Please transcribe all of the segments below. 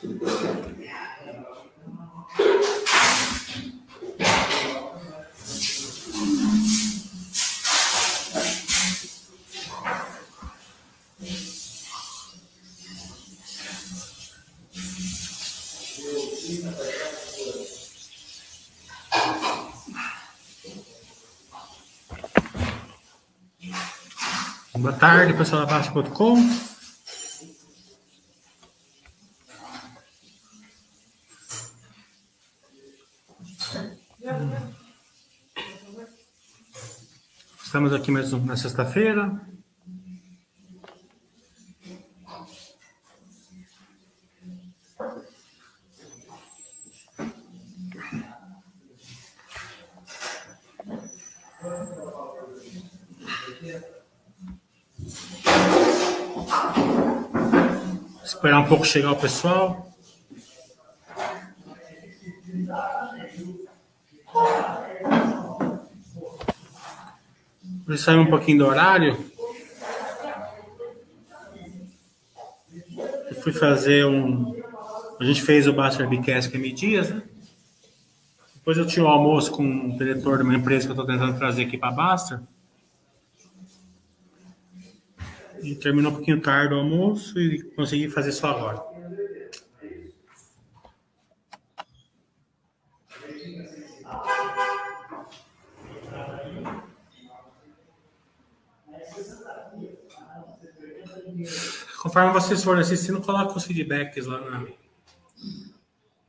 Boa tarde, pessoal da Baixa.com. Estamos aqui mais na sexta-feira. Esperar um pouco chegar o pessoal. Sair um pouquinho do horário. Eu fui fazer um. A gente fez o Baster Bicast M Dias, né? Depois eu tinha um almoço com um diretor de uma empresa que eu estou tentando trazer aqui para Baster. E terminou um pouquinho tarde o almoço e consegui fazer só agora. Conforme vocês forem assistindo, coloque os feedbacks lá na,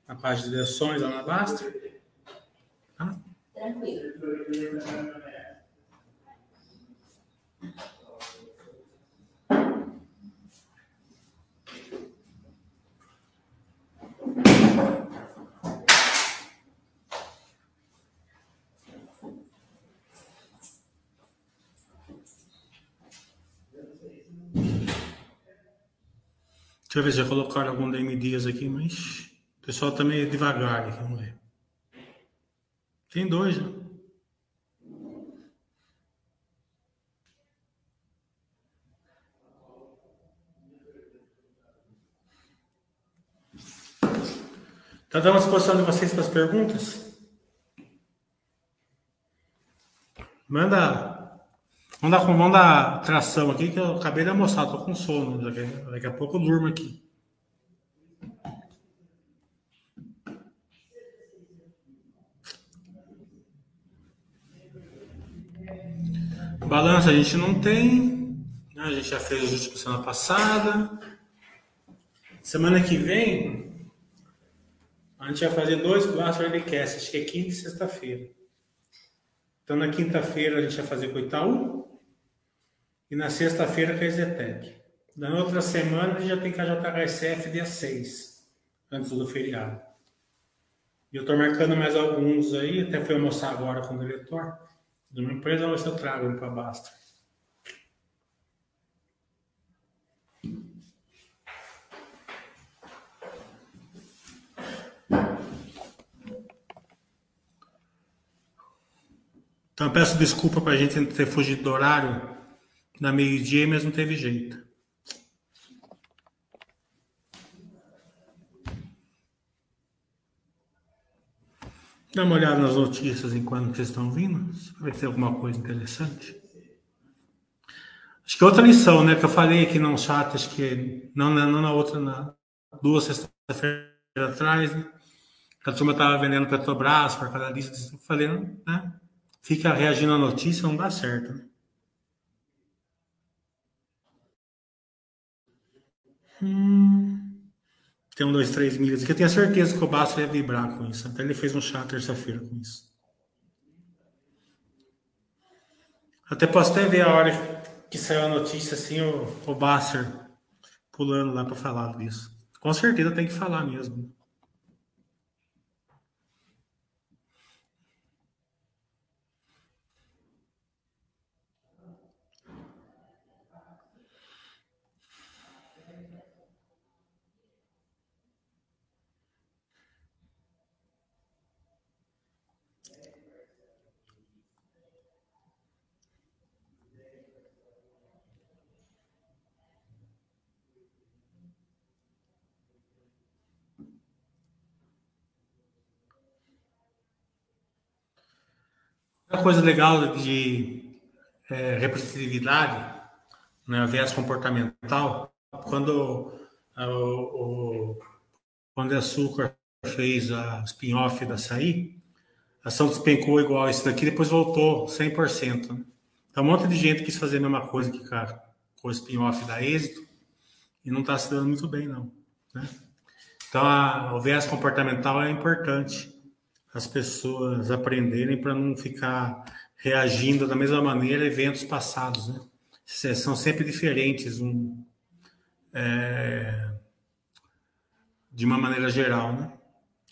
na página de ações, lá na Basta. Tá? Tranquilo. Deixa eu ver se já colocaram algum da Dias aqui, mas o pessoal tá meio devagar aqui, vamos ver. Tem dois, né? Tá dando a disposição de vocês para as perguntas? Manda Vamos dar, vamos dar tração aqui, que eu acabei de almoçar, tô com sono. Daqui, daqui a pouco eu durmo aqui. Balança a gente não tem. Né? A gente já fez o último semana passada. Semana que vem, a gente vai fazer dois Blaster acho que é quinta e sexta-feira. Então, na quinta-feira, a gente vai fazer com o Itaú. E na sexta-feira Zetec. Na outra semana a gente já tem que a JHSF dia 6, antes do feriado. E eu estou marcando mais alguns aí, até fui almoçar agora com o diretor de uma empresa, se eu trago para Basta. Então peço desculpa para a gente ter fugido do horário na meio-dia, mas não teve jeito. Dá uma olhada nas notícias enquanto vocês estão vindo, para ver se tem alguma coisa interessante. Acho que outra lição, né, que eu falei aqui no chat, acho que não, não na outra, na duas sexta-feira atrás, né, que a turma estava vendendo Petrobras para cada lista, eu falei, né, fica reagindo à notícia, não dá certo. Né? Hum, tem um, dois, três milhas aqui. Eu tenho certeza que o Basso ia vibrar com isso. Até ele fez um chá terça-feira com isso. Até posso até ver a hora que saiu a notícia assim, o, o Basser pulando lá para falar disso. Com certeza tem que falar mesmo. Uma coisa legal de é, representatividade, né, viés comportamental, quando a, o, quando açúcar fez a spin-off da açaí, a ação despencou igual a isso daqui, depois voltou 100%. Né? Então, um monte de gente quis fazer a mesma coisa que com o spin-off da êxito e não está se dando muito bem, não. Né? Então, a, o viés comportamental é importante as pessoas aprenderem para não ficar reagindo da mesma maneira a eventos passados, né? São sempre diferentes, um, é, de uma maneira geral, né?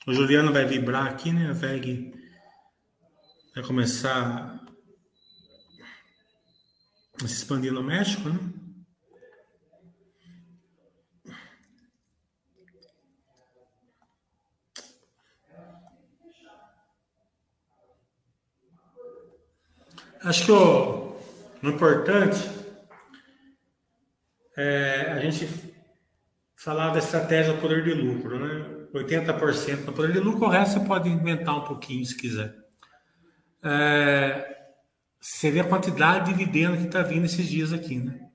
O Juliano vai vibrar aqui, né? A VEG vai começar a se expandir no México, né? Acho que o, o importante é a gente falar da estratégia do poder de lucro, né? 80% no poder de lucro, o resto você pode inventar um pouquinho se quiser. É, seria a quantidade de dividendo que está vindo esses dias aqui, né?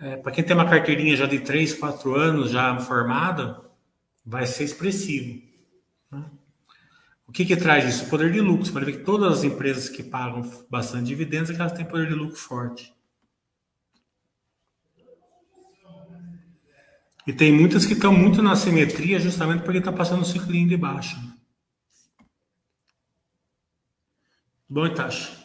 É, Para quem tem uma carteirinha já de 3, 4 anos já formada, vai ser expressivo. O que, que traz isso? Poder de lucro. Você pode ver que todas as empresas que pagam bastante dividendos, elas têm poder de lucro forte. E tem muitas que estão muito na simetria justamente porque está passando um ciclinho de baixo. Bom, Itachi.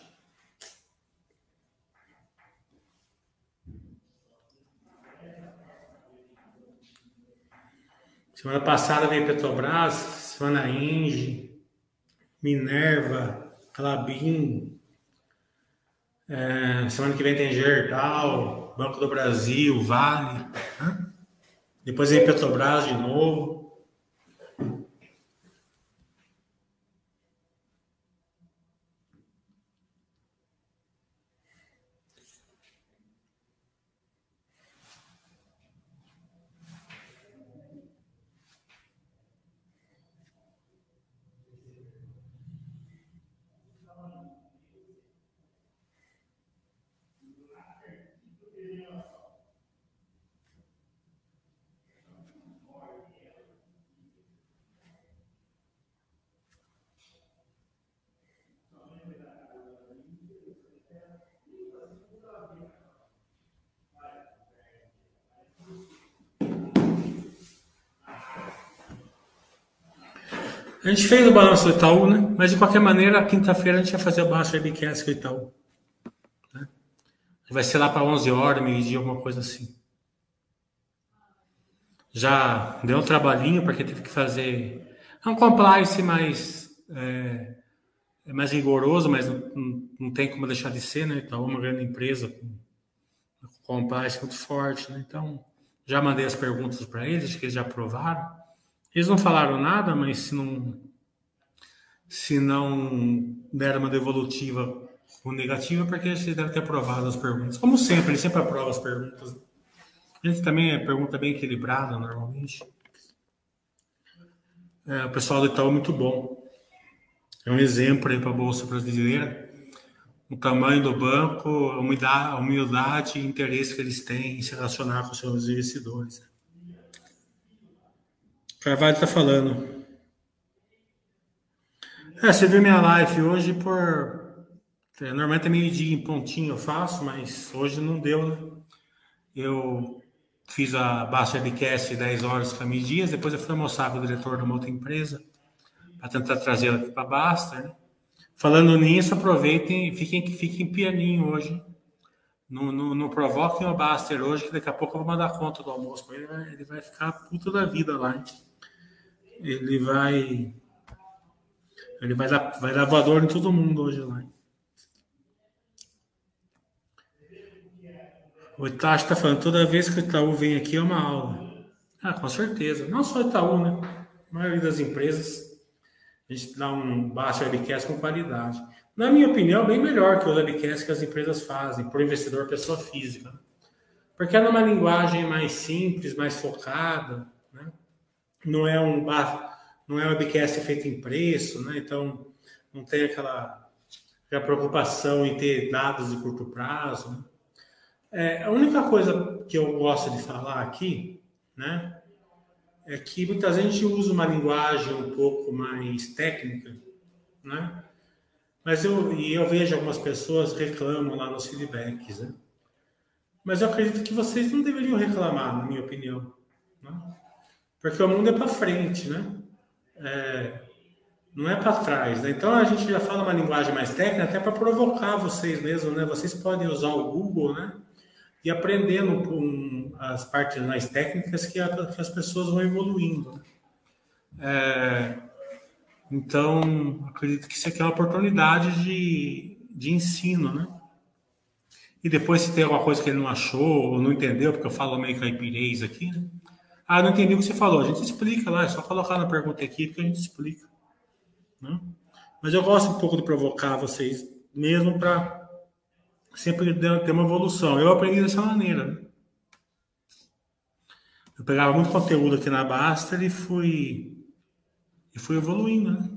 Semana passada veio Petrobras, semana Engie. Minerva, Clabin. É, semana que vem tem Gerdau, Banco do Brasil, Vale. Né? Depois vem Petrobras de novo. A gente fez o balanço do Itaú, né? Mas de qualquer maneira, quinta-feira a gente vai fazer o balanço do webcast do Itaú. Né? Vai ser lá para 11 horas, meio-dia, alguma coisa assim. Já deu um trabalhinho, porque teve que fazer é um compliance mais, é, é mais rigoroso, mas não, não, tem como deixar de ser, né? Itaú é uma grande empresa com, com compliance muito forte, né? Então, já mandei as perguntas para eles, que eles já aprovaram. Eles não falaram nada, mas se não se não deram uma devolutiva ou negativa, porque eles devem ter aprovado as perguntas. Como sempre, eles sempre aprovam as perguntas. A gente também é pergunta bem equilibrada, normalmente. É, o pessoal do Itaú é muito bom. É um exemplo para a Bolsa Brasileira. O tamanho do banco, a humildade, a humildade e interesse que eles têm em se relacionar com seus investidores. Carvalho está falando. É, você viu minha live hoje por. É, normalmente é meio-dia em pontinho eu faço, mas hoje não deu, né? Eu fiz a Baixa de Cast 10 horas para meio-dia, depois eu fui almoçar com o diretor de uma outra empresa para tentar trazê-la aqui para Basta, né? Falando nisso, aproveitem fiquem, fiquem pianinho hoje. Não, não, não provoquem o Baster hoje, que daqui a pouco eu vou mandar conta do almoço. Ele vai, ele vai ficar puto da vida lá. Hein? Ele vai ele vai dar, vai dar voador em todo mundo hoje lá. O Itachi está falando, toda vez que o Itaú vem aqui é uma aula. Ah, com certeza. Não só o Itaú, né? A maioria das empresas, a gente dá um baixo webcast com qualidade. Na minha opinião, bem melhor que o webcast que as empresas fazem, por investidor pessoa física. Porque é numa linguagem mais simples, mais focada, né? Não é um não é um webcast feito em preço, né? Então não tem aquela a preocupação em ter dados de curto prazo. Né? É, a única coisa que eu gosto de falar aqui, né, é que muitas vezes a gente usa uma linguagem um pouco mais técnica, né? Mas eu, e eu vejo algumas pessoas reclamam lá nos feedbacks, né? Mas eu acredito que vocês não deveriam reclamar, na minha opinião. Né? Porque o mundo é para frente, né? É, não é para trás, né? Então a gente já fala uma linguagem mais técnica até para provocar vocês mesmo, né? Vocês podem usar o Google, né? E aprendendo com as partes mais técnicas que, a, que as pessoas vão evoluindo. Né? É, então, acredito que isso aqui é uma oportunidade de, de ensino, né? E depois, se tem alguma coisa que ele não achou ou não entendeu, porque eu falo meio caipirês aqui, né? Ah, não entendi o que você falou. A gente explica lá, é só colocar na pergunta aqui que a gente explica. Né? Mas eu gosto um pouco de provocar vocês, mesmo para sempre ter uma evolução. Eu aprendi dessa maneira. Né? Eu pegava muito conteúdo aqui na Baster e fui, e fui evoluindo. Né?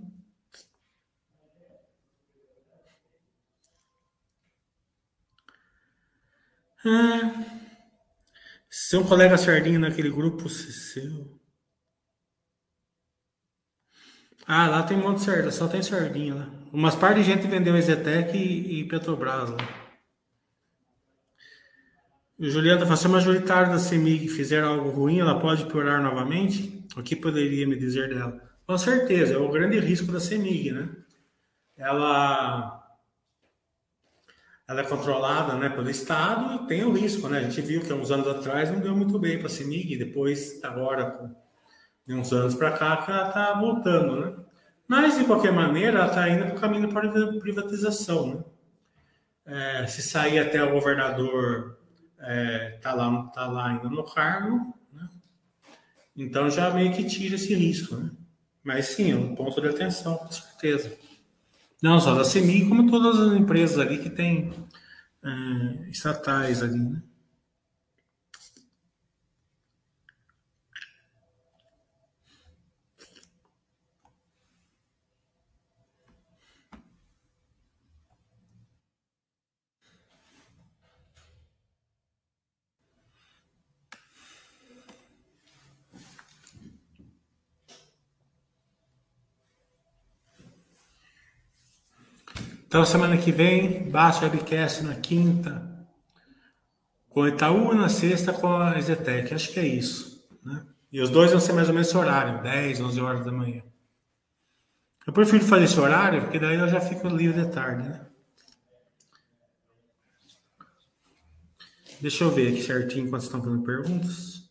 Ah, seu colega sardinha naquele grupo seu. Ah, lá tem um monte de sardinha, só tem sardinha lá. Umas par de gente vendeu Ezetec e, e Petrobras lá. O Juliana falou, se a da CEMIG fizer algo ruim, ela pode piorar novamente? O que poderia me dizer dela? Com certeza, é o grande risco da CEMIG, né? Ela ela é controlada né, pelo Estado e tem o risco, né? A gente viu que há uns anos atrás não deu muito bem para a CEMIG, depois, agora, com uns anos para cá, ela está voltando, né? Mas, de qualquer maneira, ela está indo para o caminho para a privatização, né? É, se sair até o governador é, tá lá, tá lá ainda no cargo, né? então já meio que tira esse risco, né? Mas sim, é um ponto de atenção, com certeza. Não só da CEMIG, como todas as empresas ali que têm é, estatais ali, né? Então, semana que vem, Basta Webcast na quinta, com o Itaú, na sexta com a Ezetec. Acho que é isso. Né? E os dois vão ser mais ou menos esse horário, 10, 11 horas da manhã. Eu prefiro fazer esse horário, porque daí eu já fico livre de tarde, né? Deixa eu ver aqui certinho enquanto estão fazendo perguntas.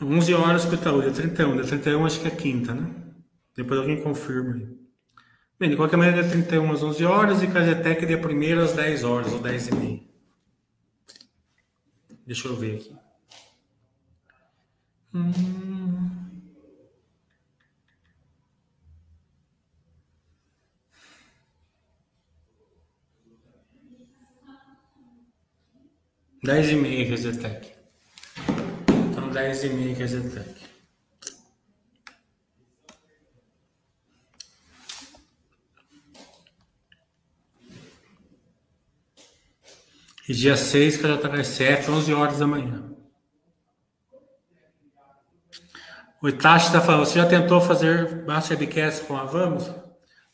11 horas com o dia 31. Dia 31 acho que é quinta, né? Depois alguém confirma aí. Bem, de qualquer maneira, dia 31 às 11 horas e Casetec dia 1 às 10 horas, ou 10 e meia. Deixa eu ver aqui. Hum... Dez e meia, Casetec. 10 e meia que a gente tem. E dia 6, que já está às 7, 11 horas da manhã. O Itachi está falando, você já tentou fazer Master Webcast com a Vamos?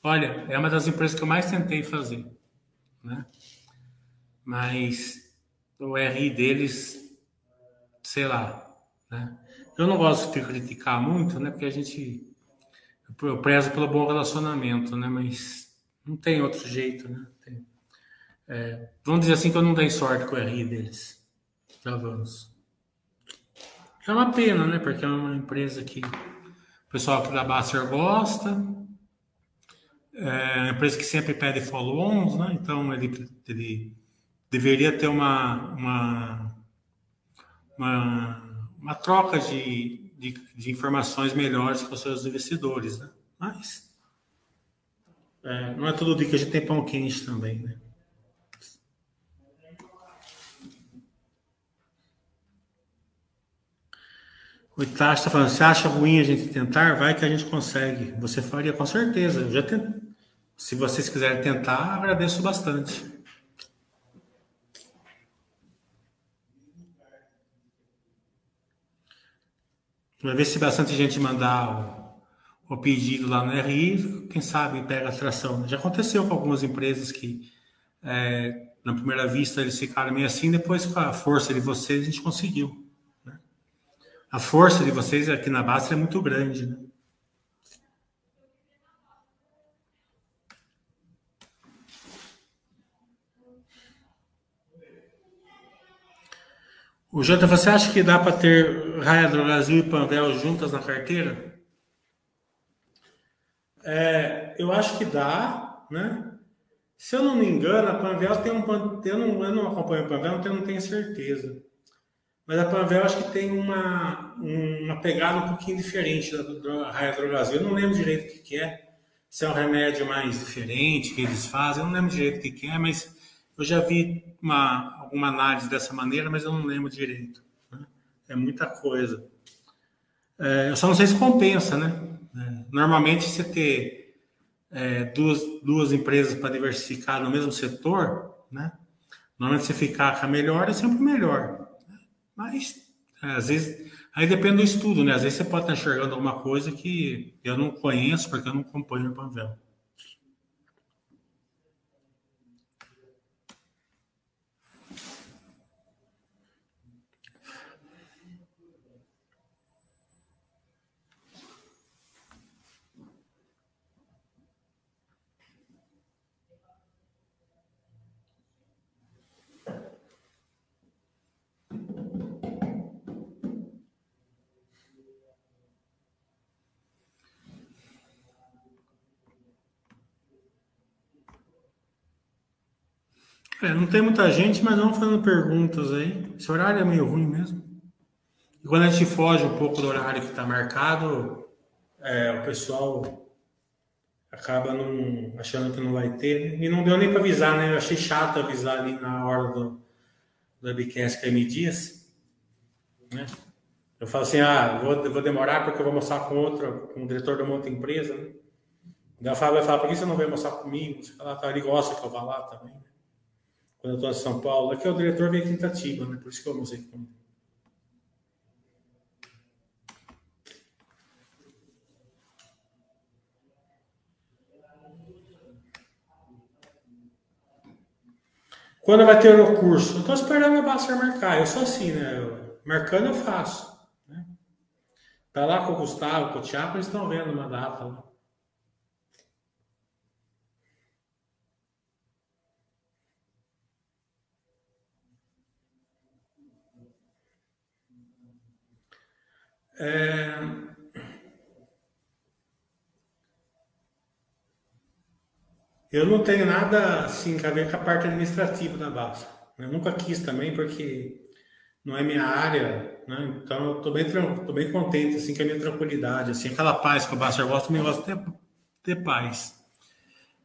Olha, é uma das empresas que eu mais tentei fazer. Né? Mas o RI deles, sei lá, né? Eu não gosto de criticar muito, né? Porque a gente eu prezo pelo bom relacionamento, né? Mas não tem outro jeito, né? Tem, é, vamos dizer assim que eu não dei sorte com o RI deles. Já vamos. É uma pena, né? Porque é uma empresa que o pessoal aqui da Basser gosta. É uma empresa que sempre pede follow-ons, né? Então ele, ele deveria ter uma, uma, uma uma troca de, de, de, informações melhores com seus investidores, né? Mas é, não é todo dia que a gente tem pão quente também, né? O Itachi está falando, você acha ruim a gente tentar? Vai que a gente consegue. Você faria com certeza. Eu já. Se vocês quiserem tentar, agradeço bastante. Vai ver se bastante gente mandar o, o, pedido lá no RI, quem sabe pega a tração. Já aconteceu com algumas empresas que, é, na primeira vista, eles ficaram meio assim, depois com a força de vocês, a gente conseguiu a força de vocês aqui na base é muito grande. Né? O Jota, você acha que dá para ter Raia do Brasil e Panvel juntas na carteira? É, eu acho que dá, né? Se eu não me engano, a Panvel tem um. Eu não, eu não acompanho a Panvel, então eu não tenho certeza. Mas a Panvel acho que tem uma, uma pegada um pouquinho diferente da, da Raia Brasil. Eu não lembro direito o que, que, é. Se é um remédio mais diferente que eles fazem, eu não lembro direito o que, que é, mas eu já vi uma, alguma análise dessa maneira, mas eu não lembro direito. Né? É muita coisa. É, eu só não sei se compensa, né? É, normalmente você ter é, duas, duas empresas para diversificar no mesmo setor, né? Normalmente você ficar com a melhor é sempre melhor. Mas, é, às vezes, aí depende do estudo, né? Às vezes você pode estar enxergando alguma coisa que eu não conheço porque eu não acompanho o Panvel. É, não tem muita gente, mas vamos fazendo perguntas aí. Esse horário é meio ruim mesmo. E quando a gente foge um pouco do horário que está marcado, é, o pessoal acaba não, achando que não vai ter. E não deu nem para avisar, né? Eu achei chato avisar ali na hora do, do webcast que é Dias. Né? Eu falo assim, ah, vou, vou demorar porque eu vou mostrar com outro, com o diretor de uma outra empresa, né? Daí Fábio vai falar, por que você não vai mostrar comigo? Você fala, tá, ele gosta que eu vá lá também quando eu estou em São Paulo, aqui é o diretor veio tentativa, né? Por isso que eu não sei como. Quando vai ter o curso? Eu estou esperando a Baster marcar. Eu sou assim, né? Eu, marcando eu faço. Né? Tá lá com o Gustavo, com o Thiago, eles estão vendo uma data lá. É... Eu não tenho nada assim a ver com a parte administrativa da base. Eu nunca quis também, porque não é minha área, né? Então eu tô bem, tô bem contente assim com a minha tranquilidade, assim, aquela paz que o Baster gosta, também gosto de ter, ter paz.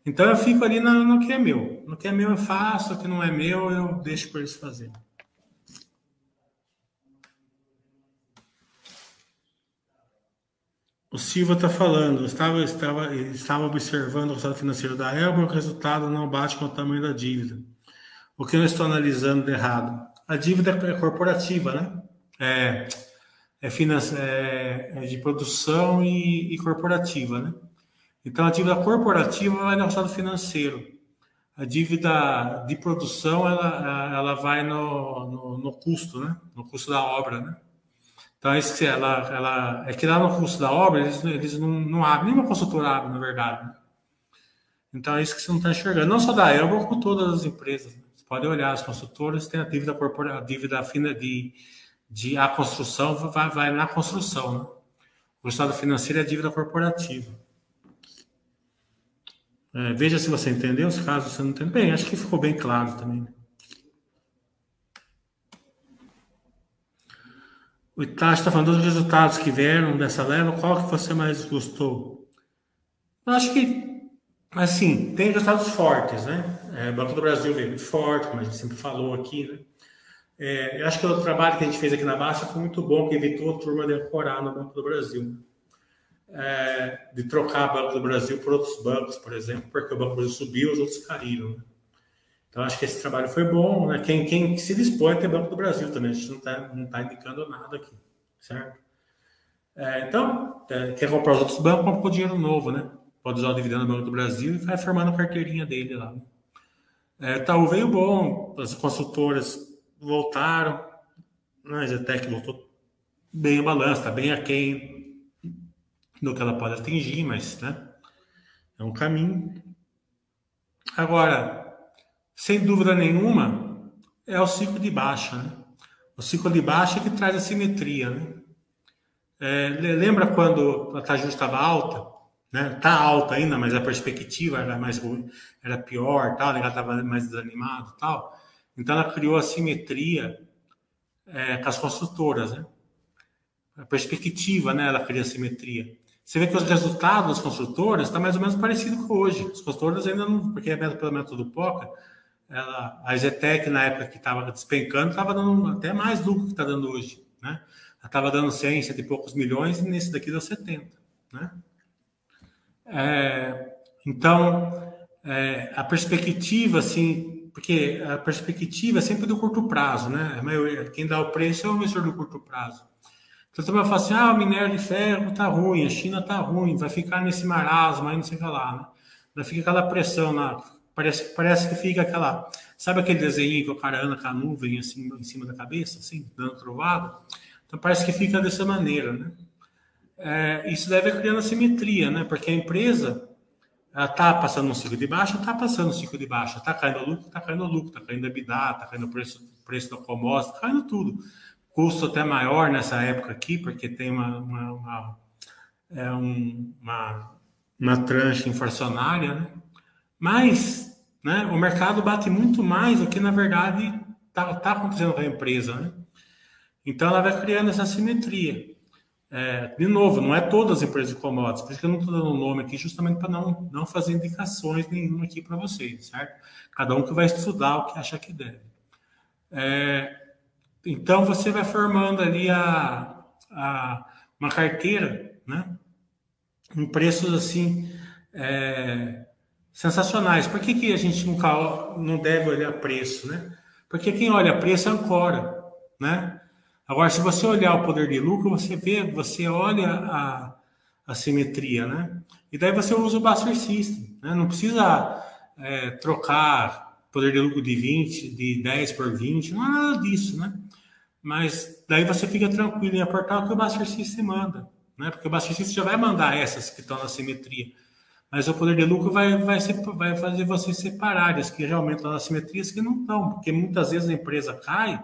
Então eu fico ali no, no que é meu. No que é meu eu faço, o que não é meu eu deixo para eles fazerem. O Silva está falando, estava, estava, estava observando o resultado financeiro da Elba, o resultado não bate com o tamanho da dívida. O que eu estou analisando de errado? A dívida é corporativa, né? É, é, finance, é, é de produção e, e, corporativa, né? Então a dívida corporativa vai no resultado financeiro. A dívida de produção ela, ela vai no, no, no custo, né? No custo da obra, né? Então, é isso que ela, ela, é que lá no curso da obra, eles, eles não, não abrem, nenhuma consultora abre, na verdade. Né? Então, é isso que você não está enxergando. Não só da Elba, como todas as empresas. Né? Você pode olhar, as consultoras têm a dívida corporativa, a dívida fina de, de a construção, vai, vai na construção. Né? O estado financeiro é a dívida corporativa. É, veja se você entendeu, os casos você não entendeu. Bem, acho que ficou bem claro também. O Itachi está falando dos resultados que vieram dessa leva, qual que você mais gostou? Eu acho que, assim, tem resultados fortes, né? É, o Banco do Brasil veio muito forte, como a gente sempre falou aqui, né? É, eu acho que o trabalho que a gente fez aqui na Baixa foi muito bom, que evitou a turma de ancorar no Banco do Brasil. É, de trocar o Banco do Brasil por outros bancos, por exemplo, porque o Banco do Brasil subiu, os outros caíram. Né? Então, acho que esse trabalho foi bom. Né? Quem, quem se dispõe a ter Banco do Brasil também, a gente não está não tá indicando nada aqui, certo? É, então, é, quer comprar os outros bancos, compra com dinheiro novo, né? Pode usar o dividendo do Banco do Brasil e vai formando a carteirinha dele lá. Né? É, Itaú veio bom, as consultoras voltaram, a Zetec voltou bem o balanço, está bem aquém do que ela pode atingir, mas né? é um caminho. Agora, sem dúvida nenhuma, é o ciclo de baixa. Né? O ciclo de baixa é que traz a simetria. Né? É, lembra quando a taxa estava alta? Né? Tá alta ainda, mas a perspectiva era mais ruim, era pior, tal, ela estava mais desanimado, tal. Então ela criou a simetria é, com as construtoras, né? A perspectiva, né? Ela cria a simetria. Você vê que os resultados das construtoras estão tá mais ou menos parecidos com hoje. As construtoras ainda não, porque é pelo método POCA, ela, a Zetec na época que estava despencando estava dando até mais lucro que está dando hoje, né? Ela estava dando 100, 100 e poucos milhões e nesse daqui deu 70, né? É, então, é, a perspectiva, assim, porque a perspectiva é sempre do curto prazo, né? Quem dá o preço é o investidor do curto prazo. Então, você vai falar assim, ah, o minério de ferro tá ruim, a China tá ruim, vai ficar nesse marasmo aí, não sei o que lá, né? Vai ficar aquela pressão na... Parece, parece que fica aquela... Sabe aquele desenho que o cara anda com a nuvem assim, em cima da cabeça, assim, dando trovada? Então, parece que fica dessa maneira, né? é, isso deve criando simetria, né? Porque a empresa está passando um ciclo de baixa, está passando um ciclo de baixa, está caindo lucro, está caindo lucro, está caindo EBITDA, está caindo preço, preço da commodity, está caindo tudo. Custo até maior nessa época aqui, porque tem uma, uma, uma é um, uma, uma tranche inflacionária, né? Mas né, o mercado bate muito mais do que, na verdade, está tá acontecendo com a empresa, né? Então, ela vai criando essa simetria. É, de novo, não é todas as empresas de commodities, por isso que eu não estou dando nome aqui, justamente para não, não fazer indicações nenhuma aqui para vocês, certo? Cada um que vai estudar o que acha que deve. É, então, você vai formando ali a, a, uma carteira, né? Em preços assim é, sensacionais. Por que, que a gente nunca não deve olhar preço, né? Porque quem olha preço ancora, né? Agora, se você olhar o poder de lucro, você vê, você olha a, a simetria, né? E daí você usa o Buster System, né? Não precisa é, trocar poder de lucro de 20, de 10 por 20, não é nada disso, né? Mas daí você fica tranquilo em aportar o que o Buster System manda, né? Porque o Buster System já vai mandar essas que estão na simetria. Mas o poder de lucro vai, vai, ser, vai fazer você separar as que realmente estão na simetria e as que não estão, porque muitas vezes a empresa cai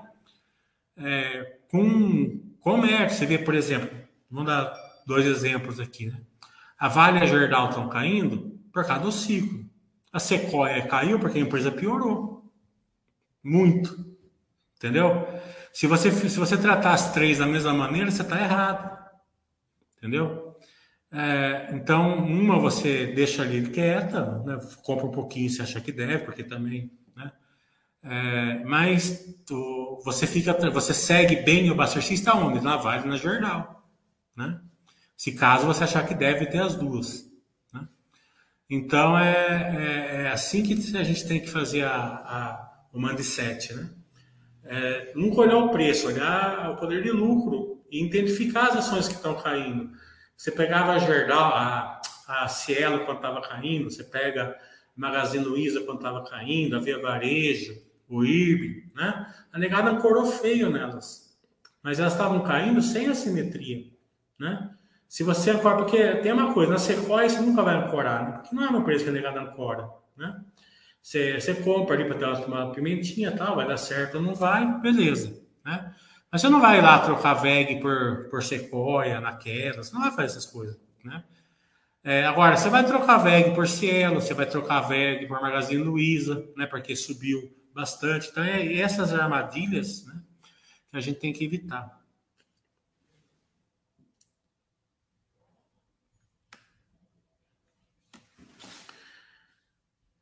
é, com comércio. Você vê, por exemplo, vamos dar dois exemplos aqui. Né? A Vale e a Gerdau estão caindo por causa do ciclo. A Sequoia caiu porque a empresa piorou. Muito. Entendeu? Se você, se você tratar as três da mesma maneira, você está errado. Entendeu? É, então, uma você deixa ali quieta, né? compra um pouquinho se acha que deve, porque também é, mas tu, você fica, você segue bem o Buster System onde? Na Vale, na Jornal, né? Se caso você achar que deve ter as duas, né? Então é, é, é, assim que a gente tem que fazer a, a, o mindset, né? É, nunca olhar o preço, olhar o poder de lucro e identificar as ações que estão caindo. Você pegava a Gerdau, a, a Cielo quando estava caindo, você pega Magazine Luiza quando estava caindo, a Via Varejo, o IRB, né? A negada ancorou feio nelas. Mas elas estavam caindo sem assimetria, né? Se você ancora, porque tem uma coisa, na Sequoia você nunca vai ancorar, né? Porque não é uma preço que a negada ancora, né? Você, você compra ali para ter uma pimentinha tal, vai dar certo ou não vai, beleza, né? Mas você não vai lá trocar VEG por, por Sequoia na queda, você não vai fazer essas coisas, né? É, agora, você vai trocar VEG por Cielo, você vai trocar VEG por Magazine Luiza, né? Porque subiu bastante. Então, é essas armadilhas né, que a gente tem que evitar.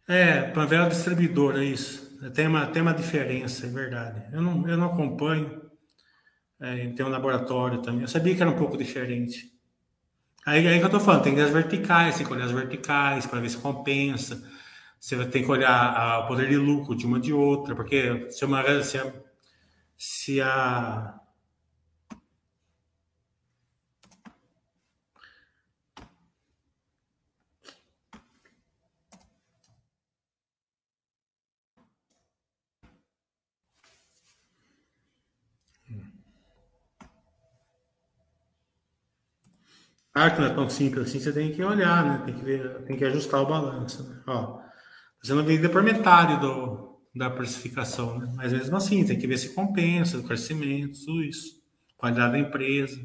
É, Panvel distribuidor, é isso. tem uma, tem uma diferença, é verdade. Eu não, eu não acompanho. É, tem um laboratório também. Eu sabia que era um pouco diferente. Aí, aí que eu tô falando, tem que as verticais, tem que olhar as verticais para ver se compensa. Você ter que olhar o poder de lucro de uma de outra, porque se, uma, se, a, se a Claro que não é tão simples assim, você tem que olhar, né? Tem que ver, tem que ajustar o balanço. Né? Ó, você não vende por metade do, da precificação, né? Mas mesmo assim, tem que ver se compensa o crescimento, tudo isso. Qualidade da empresa.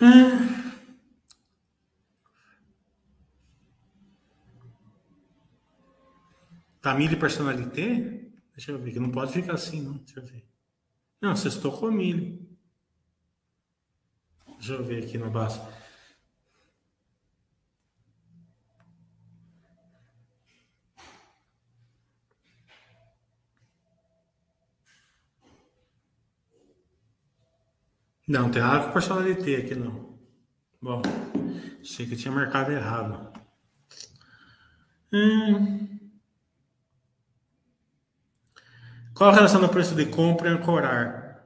Ah. Tamile personalité? Deixa eu ver, que não pode ficar assim, não. Deixa eu ver. Não, você com milho. Deixa eu ver aqui no base. Não, tem nada com personalité aqui, não. Bom, sei que eu tinha marcado errado. Hum. Qual a relação do preço de compra e ancorar?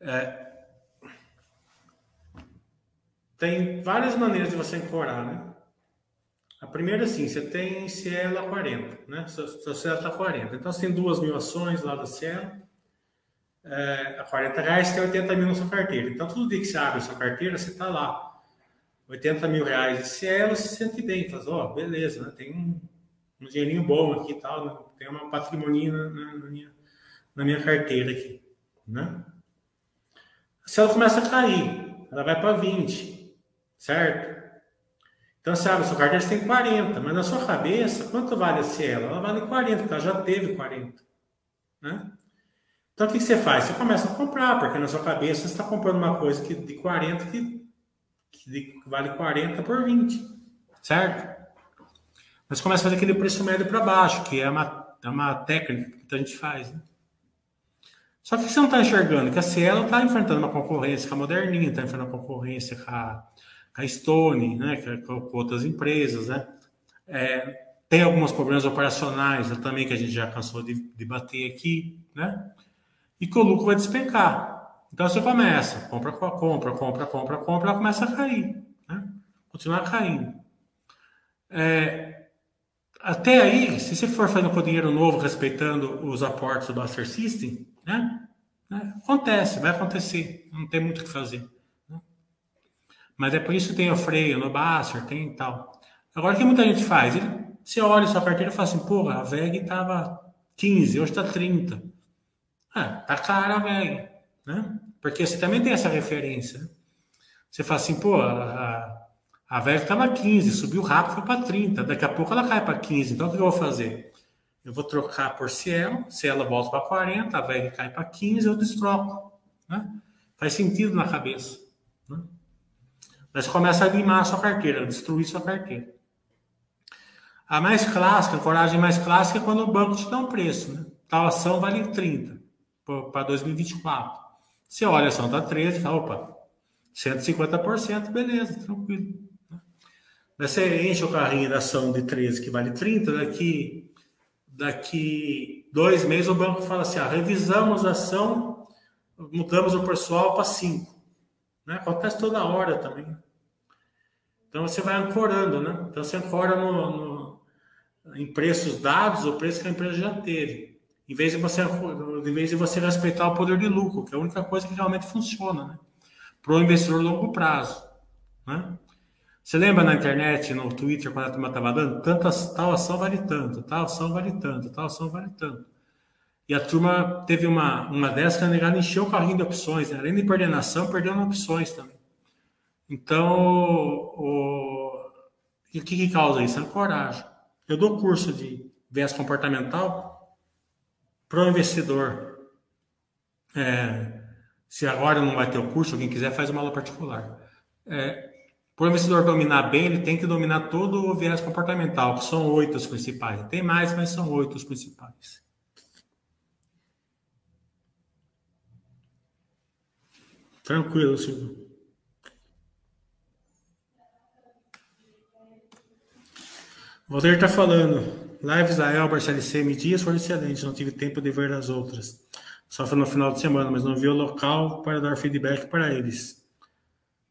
É, tem várias maneiras de você ancorar, né? A primeira, assim, você tem Cielo a 40, né? Seu, Cielo está 40. Então, você tem duas mil ações lá da Cielo, é, a 40 reais, tem 80 mil na sua carteira. Então, todo dia que você abre a sua carteira, você está lá. 80 mil reais de Cielo, você se sente bem. Faz, ó, oh, beleza, né? Tem um, um dinheirinho bom aqui e tal, né? Tem uma patrimônio na, na, na, minha, na minha carteira aqui, né? Se ela começa a cair, ela vai para 20, certo? Então, sabe, sua carteira tem 40, mas na sua cabeça, quanto vale a Cielo? Ela vale 40, porque ela já teve 40, né? Então, o que você faz? Você começa a comprar, porque na sua cabeça você está comprando uma coisa que, de 40 que, que vale 40 por 20, certo? Mas começa a fazer aquele preço médio para baixo, que é uma é uma técnica que a gente faz. Né? Só que você não está enxergando que a Cielo está enfrentando uma concorrência com a Moderninha, está enfrentando uma concorrência com a, com a Stone, né? com, com outras empresas. Né? É, tem alguns problemas operacionais né, também que a gente já cansou de, de bater aqui, né? E que o lucro vai despencar. Então você começa, compra, compra, compra, compra, compra, ela começa a cair, né? Continuar caindo. É, até aí, se você for fazendo com dinheiro novo, respeitando os aportes do Buster System, né? né? Acontece, vai acontecer. Não tem muito o que fazer. Né? Mas é por isso que tem o freio no Buster, tem tal. Agora, o que muita gente faz? Ele, você olha sua carteira e fala assim, porra, a VEG estava 15, hoje está 30. Ah, tá cara a VEG, né? Porque você também tem essa referência. Né? Você fala assim, pô, a, a VEG estava 15, subiu rápido, foi para 30. Daqui a pouco ela cai para 15. Então o que eu vou fazer? Eu vou trocar por Cielo, Cielo volta para 40, a VEG cai para 15, eu destroco. Né? Faz sentido na cabeça. Né? Mas começa a limar a sua carteira, a destruir sua carteira. A mais clássica, a coragem mais clássica é quando o banco te dá um preço. Né? Tal ação vale 30 para 2024. Você olha a ação está 13 e fala, opa, 150%, beleza, tranquilo. Você enche o carrinho da ação de 13 que vale 30, daqui, daqui dois meses o banco fala assim: ah, revisamos a ação, mudamos o pessoal para 5. Né? Acontece toda hora também. Então você vai ancorando, né? Então você ancora no, no, em preços dados, o preço que a empresa já teve. Em vez, de você, em vez de você respeitar o poder de lucro, que é a única coisa que realmente funciona, né? Para o investidor longo prazo. Né? Você lembra na internet, no Twitter, quando a turma estava dando? Tantas, tal ação vale tanto, tal ação vale tanto, tal ação vale tanto. E a turma teve uma, uma dessas que a negada encheu o carrinho de opções. Né? Além de perder na ação, perdeu nas opções também. Então, o, o que, que causa isso? É coragem. Eu dou curso de viés comportamental para o investidor. É, se agora não vai ter o curso, quem quiser faz uma aula particular. É, Para o investidor dominar bem, ele tem que dominar todo o viés comportamental, que são oito os principais. Tem mais, mas são oito os principais. Tranquilo, Silvio. Valdir está falando. Lives da Elber, CLC, dias foram excelentes. Não tive tempo de ver as outras. Só foi no final de semana, mas não vi o local para dar feedback para eles.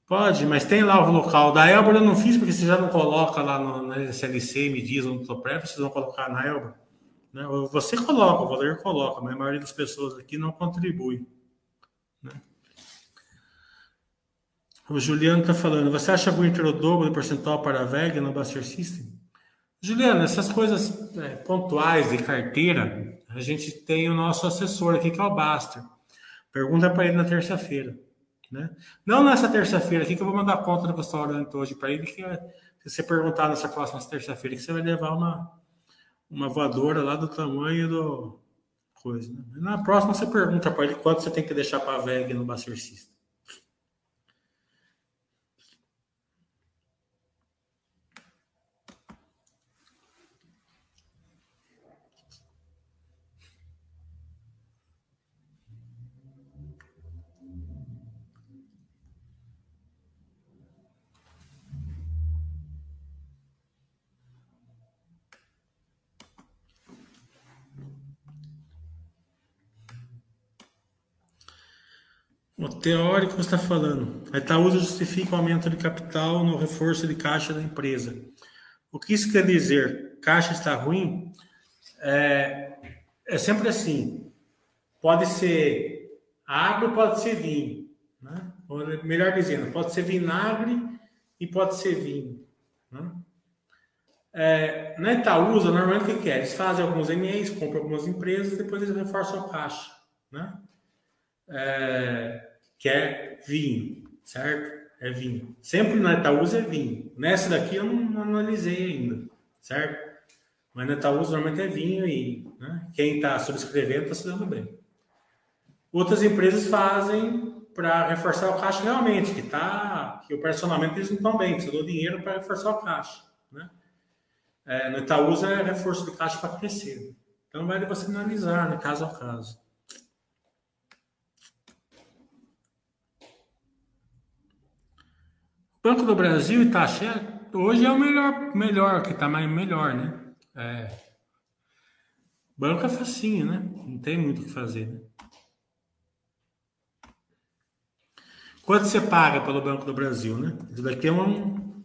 Pode, mas tem lá o local. Da Elber eu não fiz, porque você já não coloca lá no, na SLC, dias ou no Toprep, vocês vão colocar na Elber. Né? Você coloca, o Valdir coloca, mas a maioria das pessoas aqui não contribui. Né? O Juliano está falando, você acha ruim ter o dobro de percentual para a VEG no Buster System? Juliano, essas coisas é, pontuais de carteira, a gente tem o nosso assessor aqui, que é o Baster. Pergunta para ele na terça-feira. Né? Não nessa terça-feira aqui, que eu vou mandar conta do restaurante hoje para ele, que se você perguntar nessa próxima terça-feira, que você vai levar uma, uma voadora lá do tamanho do coisa. Né? Na próxima você pergunta para ele quanto você tem que deixar para a VEG no Baster O teórico você está falando. A Itaúsa justifica o aumento de capital no reforço de caixa da empresa. O que isso quer dizer? Caixa está ruim? É, é sempre assim. Pode ser água, pode ser vinho. Né? Ou, melhor dizendo, pode ser vinagre e pode ser vinho. Né? É, na Itaúsa, normalmente o que é? Eles fazem alguns MEs, compram algumas empresas, depois eles reforçam a caixa. Né? É, que é vinho, certo? É vinho. Sempre na Itaúsa é vinho. Nessa daqui eu não, analisei ainda, certo? Mas na Itaúsa normalmente é vinho e né, quem está subscrevendo está se dando bem. Outras empresas fazem para reforçar o caixa realmente, que tá, que o personamento eles não estão bem, precisa do dinheiro para reforçar o caixa. Né? É, no Itaúsa é reforço de caixa para crescer. Então vai de você analisar, né, caso a caso. Banco do Brasil Taxa hoje é o melhor, melhor que está mais melhor, né? É. Banco é facinho, né? Não tem muito o que fazer. Né? Quanto você paga pelo Banco do Brasil, né? Isso daqui é um.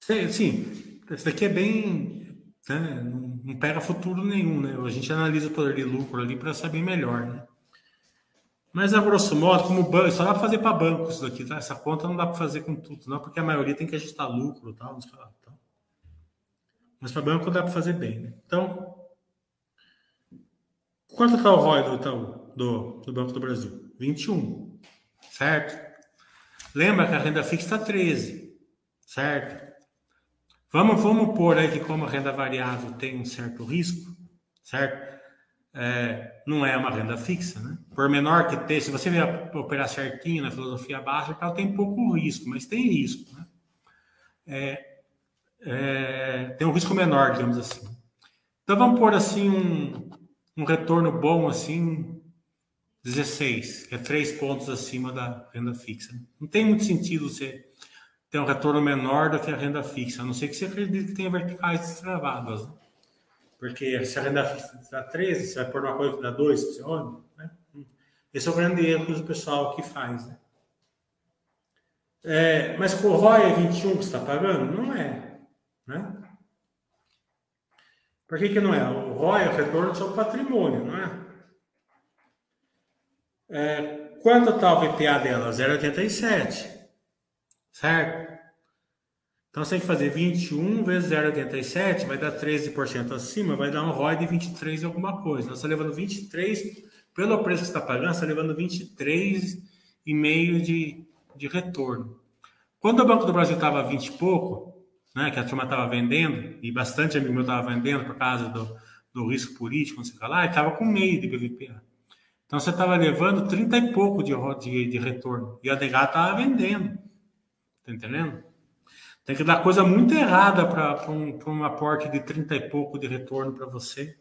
Sim, isso daqui é bem. Né? Não pega futuro nenhum, né? A gente analisa o poder de lucro ali para saber melhor, né? Mas, a grosso modo, como banco, só dá para fazer para banco isso daqui, tá? Essa conta não dá para fazer com tudo, não, porque a maioria tem que ajustar lucro tal, não sei lá, tal. Mas para banco dá para fazer bem, né? Então, quanto está o ROI do Itaú, do, do Banco do Brasil? 21, certo? Lembra que a renda fixa está 13, certo? Vamos, vamos pôr aí que como a renda variável tem um certo risco, certo? É, não é uma renda fixa, né? Por menor que tenha, se você operar certinho na filosofia baixa, ela tem pouco risco, mas tem risco, né? É, é, tem um risco menor, digamos assim. Então vamos pôr assim um, um retorno bom assim, 16, que é três pontos acima da renda fixa. Não tem muito sentido você ter um retorno menor do que a renda fixa, a não ser que você acredite que tenha verticais destravadas. Né? Porque se a renda fixa dá 13, você vai pôr uma coisa que dá 2, você olha, né? Esse é o grande erro do pessoal que faz, né? É, mas com o ROI é 21 que você está pagando? Não é, né? Por que, que não é? O ROI é o retorno do seu patrimônio, não é? é quanto está o VPA dela? 0,87, certo? Então você tem que fazer 21 vezes 0,87, vai dar 13% acima, vai dar um ROI de 23 alguma coisa. Então, você está levando 23, pelo preço que você está pagando, você está levando 23,5 de, de retorno. Quando o Banco do Brasil estava 20 e pouco, né, que a turma estava vendendo, e bastante amigo meu estava vendendo por causa do, do risco político, não sei o que lá, estava com meio de BVPA. Então você estava levando 30 e pouco de, de, de retorno, e a DH estava vendendo. Tá entendendo? Tem que dar coisa muito errada para um, um aporte de 30 e pouco de retorno para você.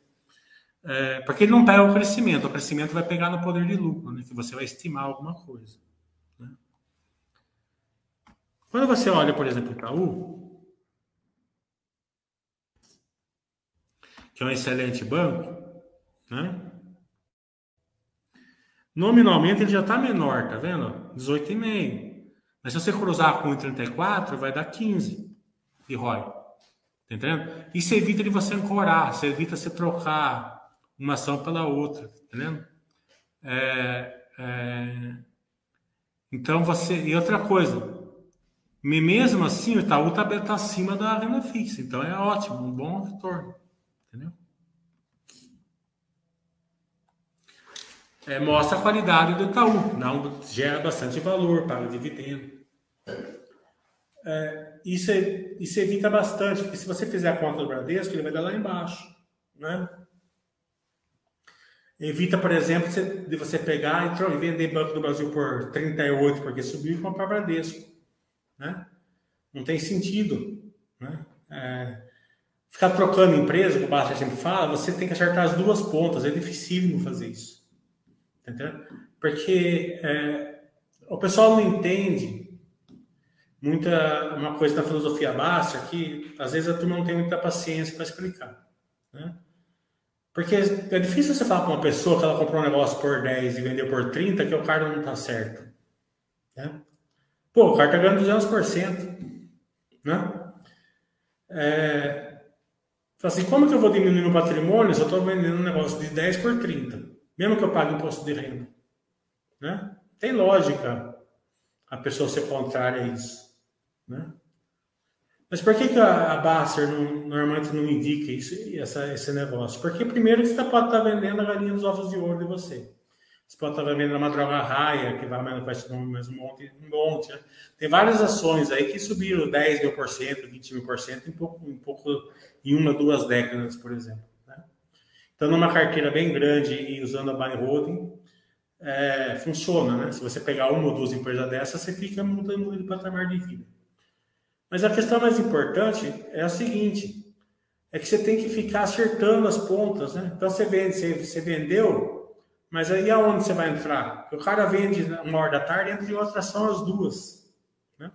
É, porque ele não pega o crescimento. O crescimento vai pegar no poder de lucro, né? que você vai estimar alguma coisa. Né? Quando você olha, por exemplo, o Itaú, que é um excelente banco, né? Nominalmente ele já está menor, tá vendo? 18,5. Mas se você cruzar com 1,34, vai dar 15 de ROI. Tá entendendo? Isso evita de você ancorar, você evita você trocar uma ação pela outra, tá entendendo? É, é... Então você. E outra coisa, mesmo assim o Itaú está tá acima da renda fixa, então é ótimo, um bom retorno, entendeu? é, mostra a qualidade do Itaú, não gera bastante valor, paga dividendo. É, isso, é, isso evita bastante, porque se você fizer a conta do Bradesco, ele vai dar lá embaixo. Né? Evita, por exemplo, de você pegar e vender Banco do Brasil por 38 porque subiu e comprar Bradesco. Né? Não tem sentido. Né? É, ficar trocando empresa, como o Basta sempre fala, você tem que acertar as duas pontas. É dificílimo fazer isso. Entendeu? Porque é, o pessoal não entende muita uma coisa da filosofia básica que às vezes a turma não tem muita paciência para explicar. Né? Porque é difícil você falar para uma pessoa que ela comprou um negócio por 10 e vendeu por 30 que o cara não está certo. Né? Pô, o cara está ganhando 200%. Né? É, assim, como que eu vou diminuir o patrimônio se eu estou vendendo um negócio de 10 por 30? mesmo que eu pague imposto de renda. Né? Tem lógica a pessoa ser contrária a isso. Né? Mas por que, que a, Basser não, normalmente não indica isso, essa, esse negócio? Porque primeiro você pode estar vendendo a galinha dos ovos de ouro de você. Você pode estar vendendo uma droga raia, que vai, vai ser um mesmo monte. Um monte né? Tem várias ações aí que subiram 10 mil por cento, 20 mil por cento em pouco, em pouco, em uma, duas décadas, por exemplo. Então, numa carteira bem grande e usando a buy holding, é, funciona, né? Se você pegar uma ou duas empresas dessas, você fica mudando de patamar de vida. Mas a questão mais importante é a seguinte: é que você tem que ficar acertando as pontas, né? Então você vende, você, você vendeu, mas aí aonde você vai entrar? Porque o cara vende uma hora da tarde, entra em outra ação as duas. Né?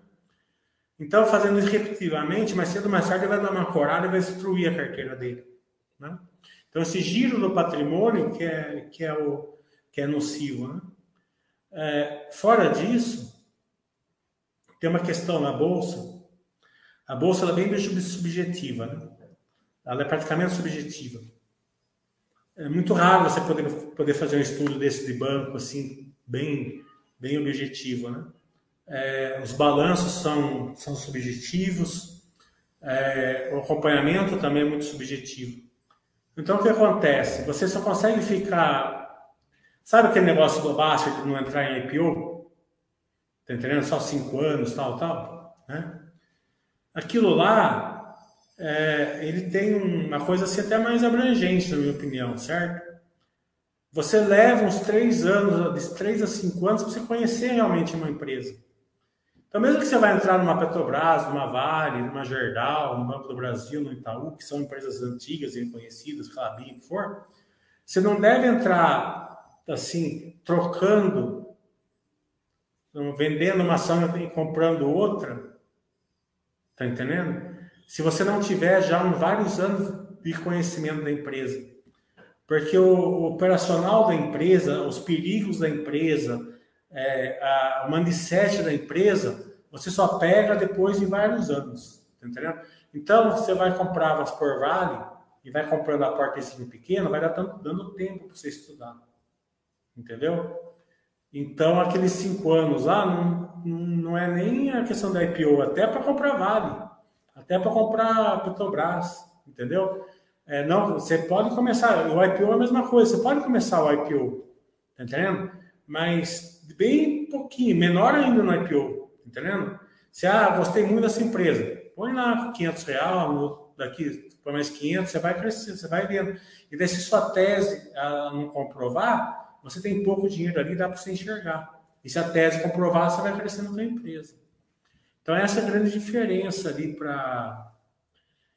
Então, fazendo isso repetitivamente, mais cedo ou mais tarde, ele vai dar uma corada e vai destruir a carteira dele. Né? Então, esse giro do patrimônio que é, que é, o, que é nocivo. Né? É, fora disso, tem uma questão na Bolsa. A Bolsa ela é bem subjetiva. Né? Ela é praticamente subjetiva. É muito raro você poder, poder fazer um estudo desse de banco, assim, bem, bem objetivo. Né? É, os balanços são, são subjetivos, é, o acompanhamento também é muito subjetivo. Então, o que acontece? Você só consegue ficar. Sabe aquele negócio do Basser de não entrar em IPO? Tá entendendo? Só cinco anos, tal, tal. Né? Aquilo lá, é, ele tem uma coisa assim até mais abrangente, na minha opinião, certo? Você leva uns três anos, de três a cinco anos, para você conhecer realmente uma empresa. Então, mesmo que você vai entrar numa Petrobras, numa Vale, numa Gerdau, no Banco do Brasil, no Itaú, que são empresas antigas e conhecidas, Clabin, que for, você não deve entrar assim, trocando, vendendo uma ação e comprando outra. Tá entendendo? Se você não tiver já vários anos de conhecimento da empresa. Porque o, operacional da empresa, os perigos da empresa, é, a, o mindset da empresa, você só pega depois de vários anos, tá entendendo? Então, você vai comprar, vamos por Vale, e vai comprando a portezinha pequena, vai dando, dando tempo para você estudar, entendeu? Então, aqueles cinco anos lá, não, não é nem a questão da IPO, até para comprar Vale, até para comprar Petrobras, entendeu? É, não, você pode começar, o IPO é a mesma coisa, você pode começar o IPO, tá entendendo? Mas bem pouquinho, menor ainda no IPO, entendendo? Se, ah, gostei muito dessa empresa, põe lá 500 reais, daqui põe mais 500, você vai crescer, você vai vendo. E daí se sua tese não comprovar, você tem pouco dinheiro ali, dá para você enxergar. E se a tese comprovar, você vai crescendo com a empresa. Então, essa é a grande diferença ali para.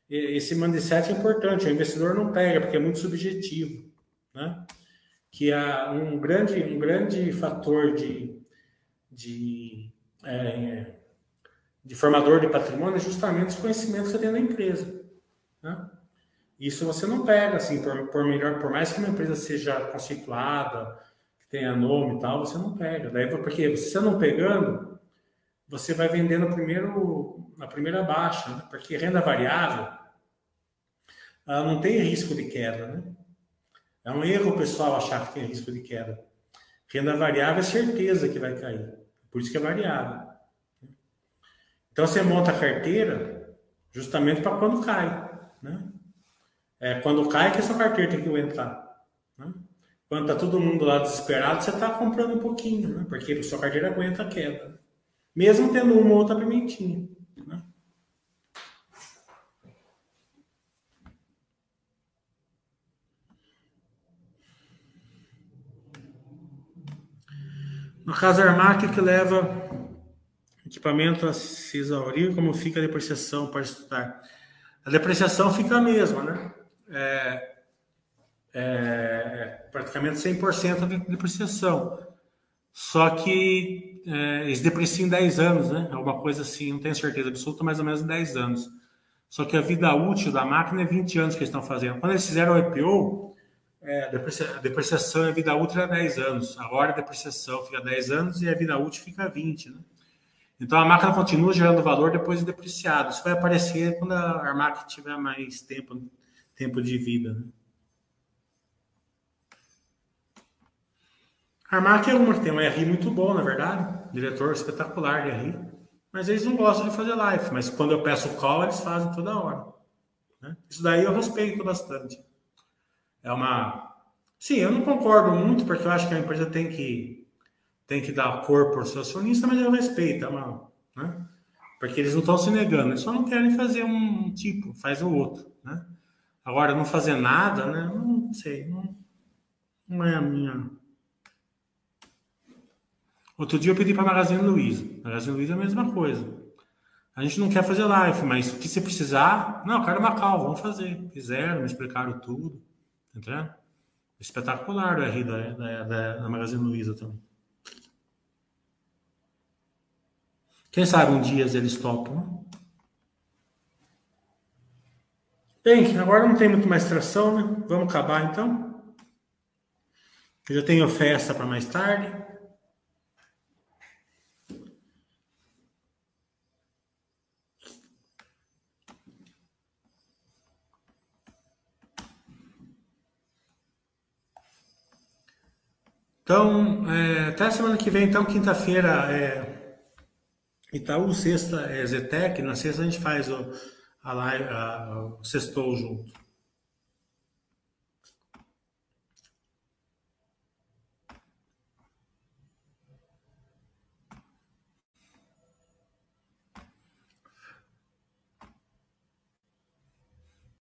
Esse mindset é importante, o investidor não pega, porque é muito subjetivo. Né? Que há um grande, um grande fator de, de, é, de formador de patrimônio é justamente os conhecimentos que você tem na empresa. Né? Isso você não pega, assim, por, por, melhor, por mais que uma empresa seja conceituada, que tenha nome e tal, você não pega. Daí, porque você não pegando, você vai vendendo primeiro, na primeira baixa, né? porque renda variável, ela não tem risco de queda, né? É um erro o pessoal achar que tem risco de queda. Renda variável é certeza que vai cair. Por isso que é variável. Então você monta a carteira justamente para quando cai. Né? É, quando cai que sua carteira tem que aguentar. Né? Quando tá todo mundo lá desesperado, você está comprando um pouquinho, né? porque sua carteira aguenta a queda. Mesmo tendo uma ou outra pimentinha. Né? No caso Armac que leva equipamento a se exaurir, como fica a depreciação para estudar? A depreciação fica a mesma, né? É, é praticamente 100% de depreciação. Só que é, eles depreciam em 10 anos, né? Alguma coisa assim, não tenho certeza absoluta, mais ou menos em 10 anos. Só que a vida útil da máquina é 20 anos que eles estão fazendo. Quando eles fizeram o IPO, é, a depreciação e a vida útil é 10 anos. Agora a depreciação fica 10 anos e a vida útil fica 20, né? Então a máquina continua gerando valor depois de depreciado. Isso vai aparecer quando a máquina tiver mais tempo tempo de vida. Né? Armac é uma que tem um RI muito bom, na verdade. Diretor espetacular de RI. Mas eles não gostam de fazer live. Mas quando eu peço call, eles fazem toda hora. Né? Isso daí eu respeito bastante. É uma. Sim, eu não concordo muito, porque eu acho que a empresa tem que, tem que dar corpo ao seu acionista, mas eu respeito. É uma, né? Porque eles não estão se negando, eles só não querem fazer um tipo, faz o outro. Né? Agora, não fazer nada, né? Não sei, não, não é a minha. Outro dia eu pedi para Magazine Luiza. Magazine Luiza é a mesma coisa. A gente não quer fazer live, mas o que você precisar, não, eu quero uma cal, vamos fazer. Fizeram, me explicaram tudo. Entendeu? Espetacular o RI da, da, da, da Magazine Luiza também. Quem sabe um dia eles topam, né? Bem, agora não tem muito mais tração, né? Vamos acabar então. Eu já tenho festa para mais tarde. Então, é, até semana que vem, então, quinta-feira, é, Itaú, sexta é Zetec, na sexta a gente faz o, a live, a, o sextou junto.